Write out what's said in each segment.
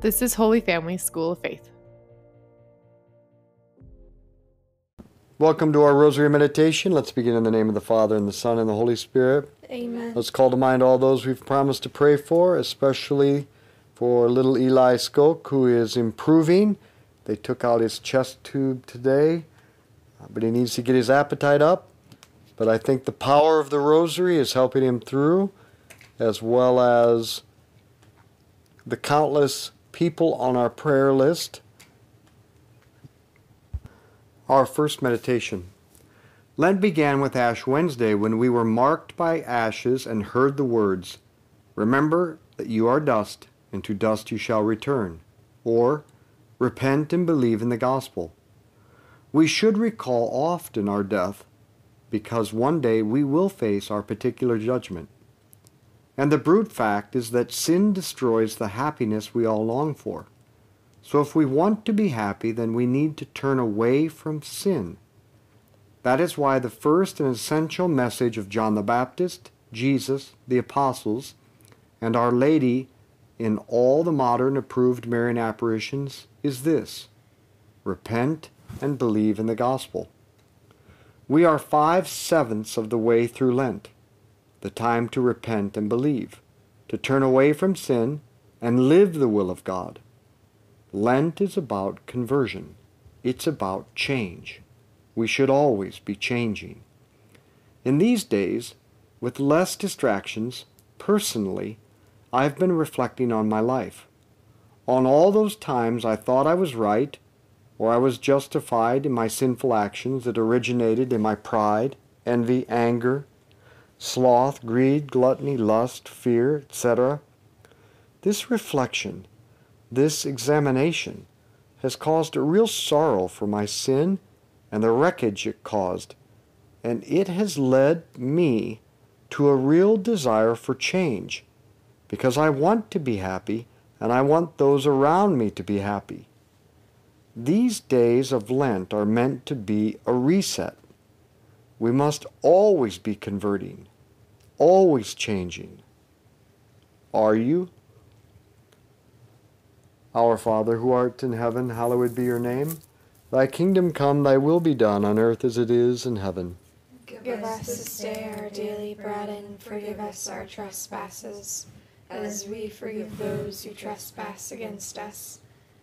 This is Holy Family School of Faith. Welcome to our Rosary Meditation. Let's begin in the name of the Father, and the Son, and the Holy Spirit. Amen. Let's call to mind all those we've promised to pray for, especially for little Eli Skoke, who is improving. They took out his chest tube today, uh, but he needs to get his appetite up. But I think the power of the Rosary is helping him through, as well as the countless people on our prayer list. Our first meditation. Lent began with Ash Wednesday when we were marked by ashes and heard the words, Remember that you are dust, and to dust you shall return. Or, Repent and believe in the gospel. We should recall often our death because one day we will face our particular judgment. And the brute fact is that sin destroys the happiness we all long for. So if we want to be happy, then we need to turn away from sin. That is why the first and essential message of John the Baptist, Jesus, the apostles, and Our Lady in all the modern approved Marian apparitions is this repent and believe in the gospel. We are five sevenths of the way through Lent, the time to repent and believe, to turn away from sin and live the will of God. Lent is about conversion. It's about change. We should always be changing. In these days, with less distractions, personally, I've been reflecting on my life. On all those times I thought I was right, or I was justified in my sinful actions that originated in my pride, envy, anger, sloth, greed, gluttony, lust, fear, etc. This reflection this examination has caused a real sorrow for my sin and the wreckage it caused, and it has led me to a real desire for change because I want to be happy and I want those around me to be happy. These days of Lent are meant to be a reset. We must always be converting, always changing. Are you? Our Father, who art in heaven, hallowed be your name. Thy kingdom come, thy will be done, on earth as it is in heaven. Give us this day our daily bread, and forgive us our trespasses, as we forgive those who trespass against us.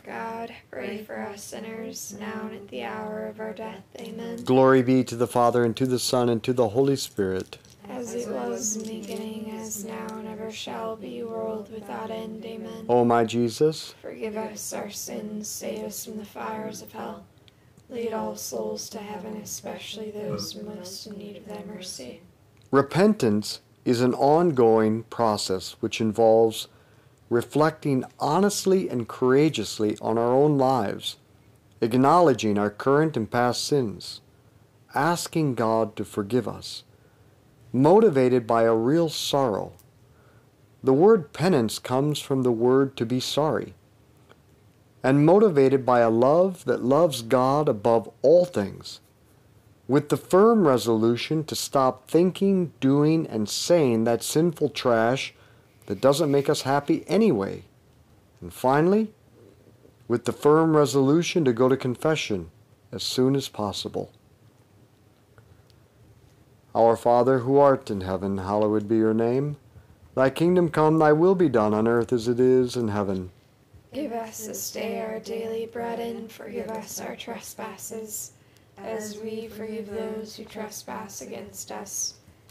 of God, pray for us sinners, now and at the hour of our death. Amen. Glory be to the Father, and to the Son, and to the Holy Spirit. As it was in the beginning, as now, and ever shall be, world without end. Amen. O my Jesus, Forgive us our sins, save us from the fires of hell. Lead all souls to heaven, especially those most in need of thy mercy. repentance is an ongoing process which involves reflecting honestly and courageously on our own lives, acknowledging our current and past sins, asking God to forgive us, motivated by a real sorrow. The word penance comes from the word to be sorry, and motivated by a love that loves God above all things, with the firm resolution to stop thinking, doing, and saying that sinful trash that doesn't make us happy anyway. And finally, with the firm resolution to go to confession as soon as possible. Our Father who art in heaven, hallowed be your name. Thy kingdom come, thy will be done on earth as it is in heaven. Give us this day our daily bread, and forgive us our trespasses, as we forgive those who trespass against us.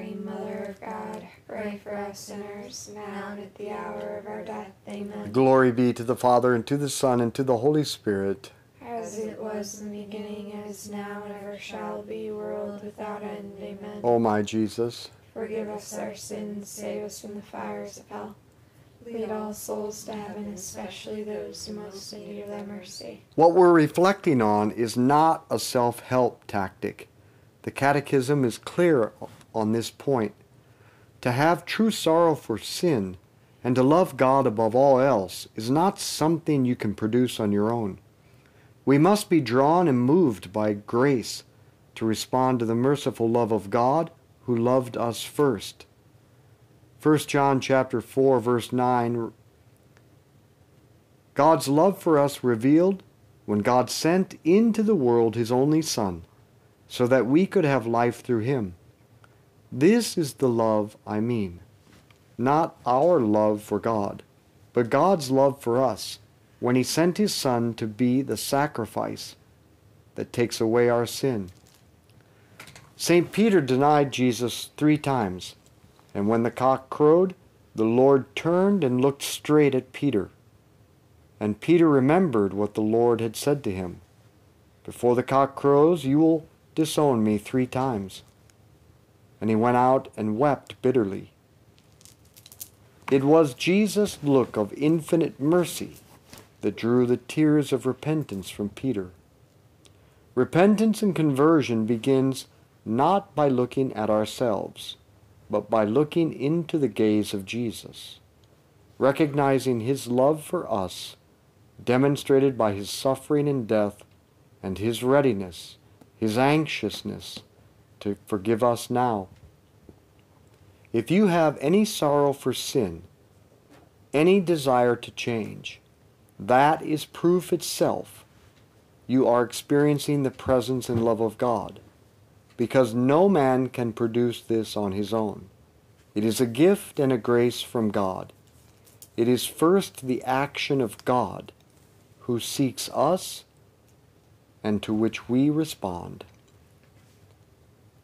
God, pray for us sinners, now and at the hour of our death. Amen. Glory be to the Father, and to the Son, and to the Holy Spirit. As it was in the beginning, as now, and ever shall be, world without end. Amen. O my Jesus. Forgive us our sins, save us from the fires of hell. Lead all souls to heaven, especially those who most in need of thy mercy. What we're reflecting on is not a self help tactic. The Catechism is clear on this point. To have true sorrow for sin and to love God above all else is not something you can produce on your own. We must be drawn and moved by grace to respond to the merciful love of God who loved us first. 1 John chapter 4 verse 9 God's love for us revealed when God sent into the world his only son so that we could have life through him. This is the love I mean. Not our love for God, but God's love for us when he sent his son to be the sacrifice that takes away our sin. St. Peter denied Jesus three times, and when the cock crowed, the Lord turned and looked straight at Peter. And Peter remembered what the Lord had said to him Before the cock crows, you will disown me three times. And he went out and wept bitterly. It was Jesus' look of infinite mercy that drew the tears of repentance from Peter. Repentance and conversion begins not by looking at ourselves, but by looking into the gaze of Jesus, recognizing his love for us, demonstrated by his suffering and death, and his readiness, his anxiousness to forgive us now. If you have any sorrow for sin, any desire to change, that is proof itself you are experiencing the presence and love of God, because no man can produce this on his own. It is a gift and a grace from God. It is first the action of God, who seeks us and to which we respond.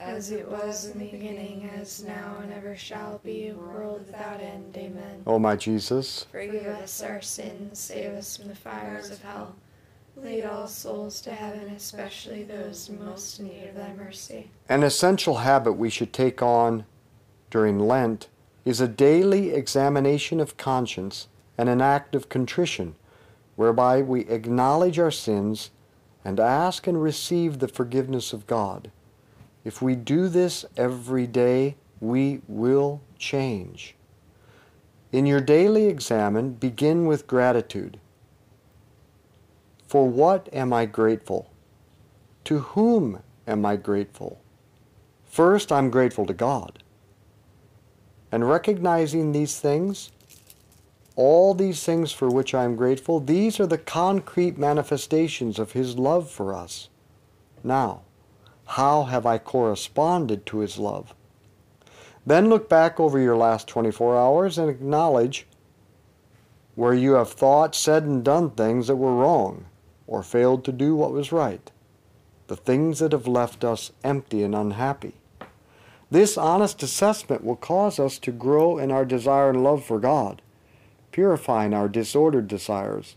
As it was in the beginning, as now, and ever shall be, world without end. Amen. O my Jesus, Forgive us our sins, save us from the fires of hell. Lead all souls to heaven, especially those most in need of thy mercy. an essential habit we should take on during Lent is a daily examination of conscience and an act of contrition, whereby we acknowledge our sins and ask and receive the forgiveness of God. If we do this every day, we will change. In your daily examine, begin with gratitude. For what am I grateful? To whom am I grateful? First, I'm grateful to God. And recognizing these things, all these things for which I am grateful, these are the concrete manifestations of His love for us. Now, How have I corresponded to his love? Then look back over your last 24 hours and acknowledge where you have thought, said, and done things that were wrong or failed to do what was right. The things that have left us empty and unhappy. This honest assessment will cause us to grow in our desire and love for God, purifying our disordered desires.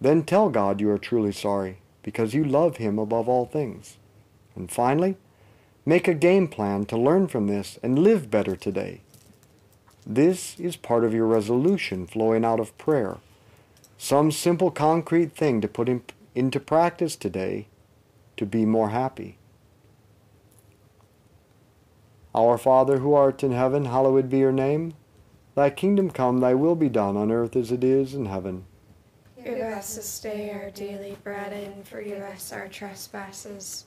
Then tell God you are truly sorry because you love Him above all things. And finally, make a game plan to learn from this and live better today. This is part of your resolution flowing out of prayer. Some simple concrete thing to put in, into practice today to be more happy. Our Father who art in heaven, hallowed be your name. Thy kingdom come, thy will be done on earth as it is in heaven. Give us this day our daily bread and forgive us our trespasses,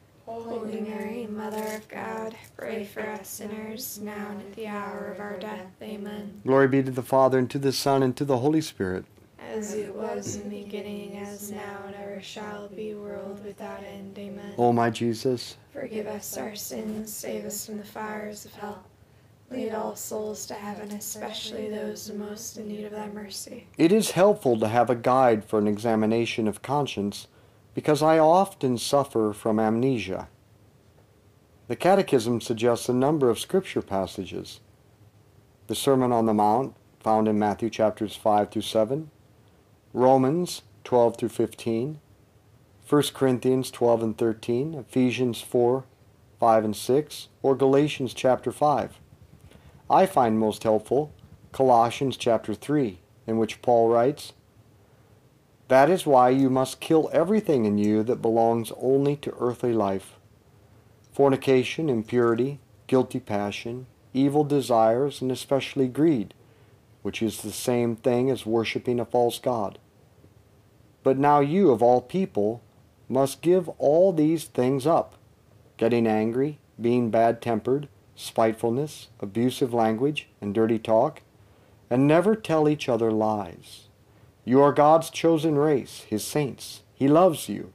Holy Mary, Mother of God, pray for us sinners, now and at the hour of our death. Amen. Glory be to the Father, and to the Son, and to the Holy Spirit. As it was in the beginning, as now and ever shall be, world without end. Amen. O my Jesus, Forgive us our sins, save us from the fires of hell. Lead all souls to heaven, especially those most in need of thy mercy. it is helpful to have a guide for an examination of conscience because I often suffer from amnesia. The Catechism suggests a number of scripture passages. The Sermon on the Mount, found in Matthew chapters 5 through 7, Romans 12 through 15, 1 Corinthians 12 and 13, Ephesians 4, 5 and 6, or Galatians chapter 5. I find most helpful Colossians chapter 3, in which Paul writes, That is why you must kill everything in you that belongs only to earthly life fornication, impurity, guilty passion, evil desires, and especially greed, which is the same thing as worshiping a false god. But now you, of all people, must give all these things up getting angry, being bad tempered, spitefulness, abusive language, and dirty talk, and never tell each other lies. You are God's chosen race, His saints. He loves you,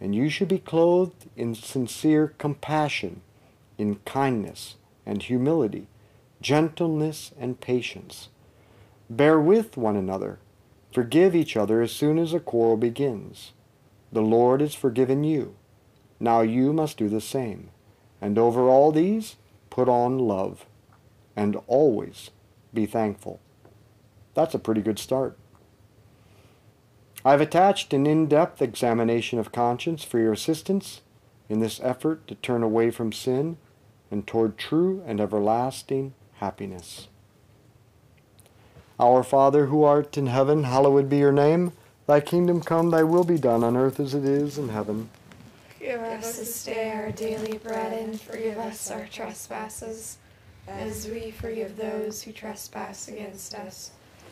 and you should be clothed in sincere compassion, in kindness and humility, gentleness and patience. Bear with one another. Forgive each other as soon as a quarrel begins. The Lord has forgiven you. Now you must do the same. And over all these, put on love. And always be thankful. That's a pretty good start. I've attached an in-depth examination of conscience for your assistance in this effort to turn away from sin and toward true and everlasting happiness. Our Father who art in heaven, hallowed be your name. Thy kingdom come, thy will be done on earth as it is in heaven. Give us this day our daily bread and forgive us our trespasses, as we forgive those who trespass against us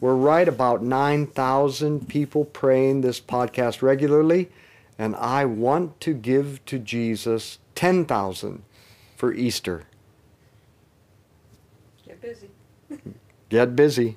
we're right about 9,000 people praying this podcast regularly. And I want to give to Jesus 10,000 for Easter. Get busy. Get busy.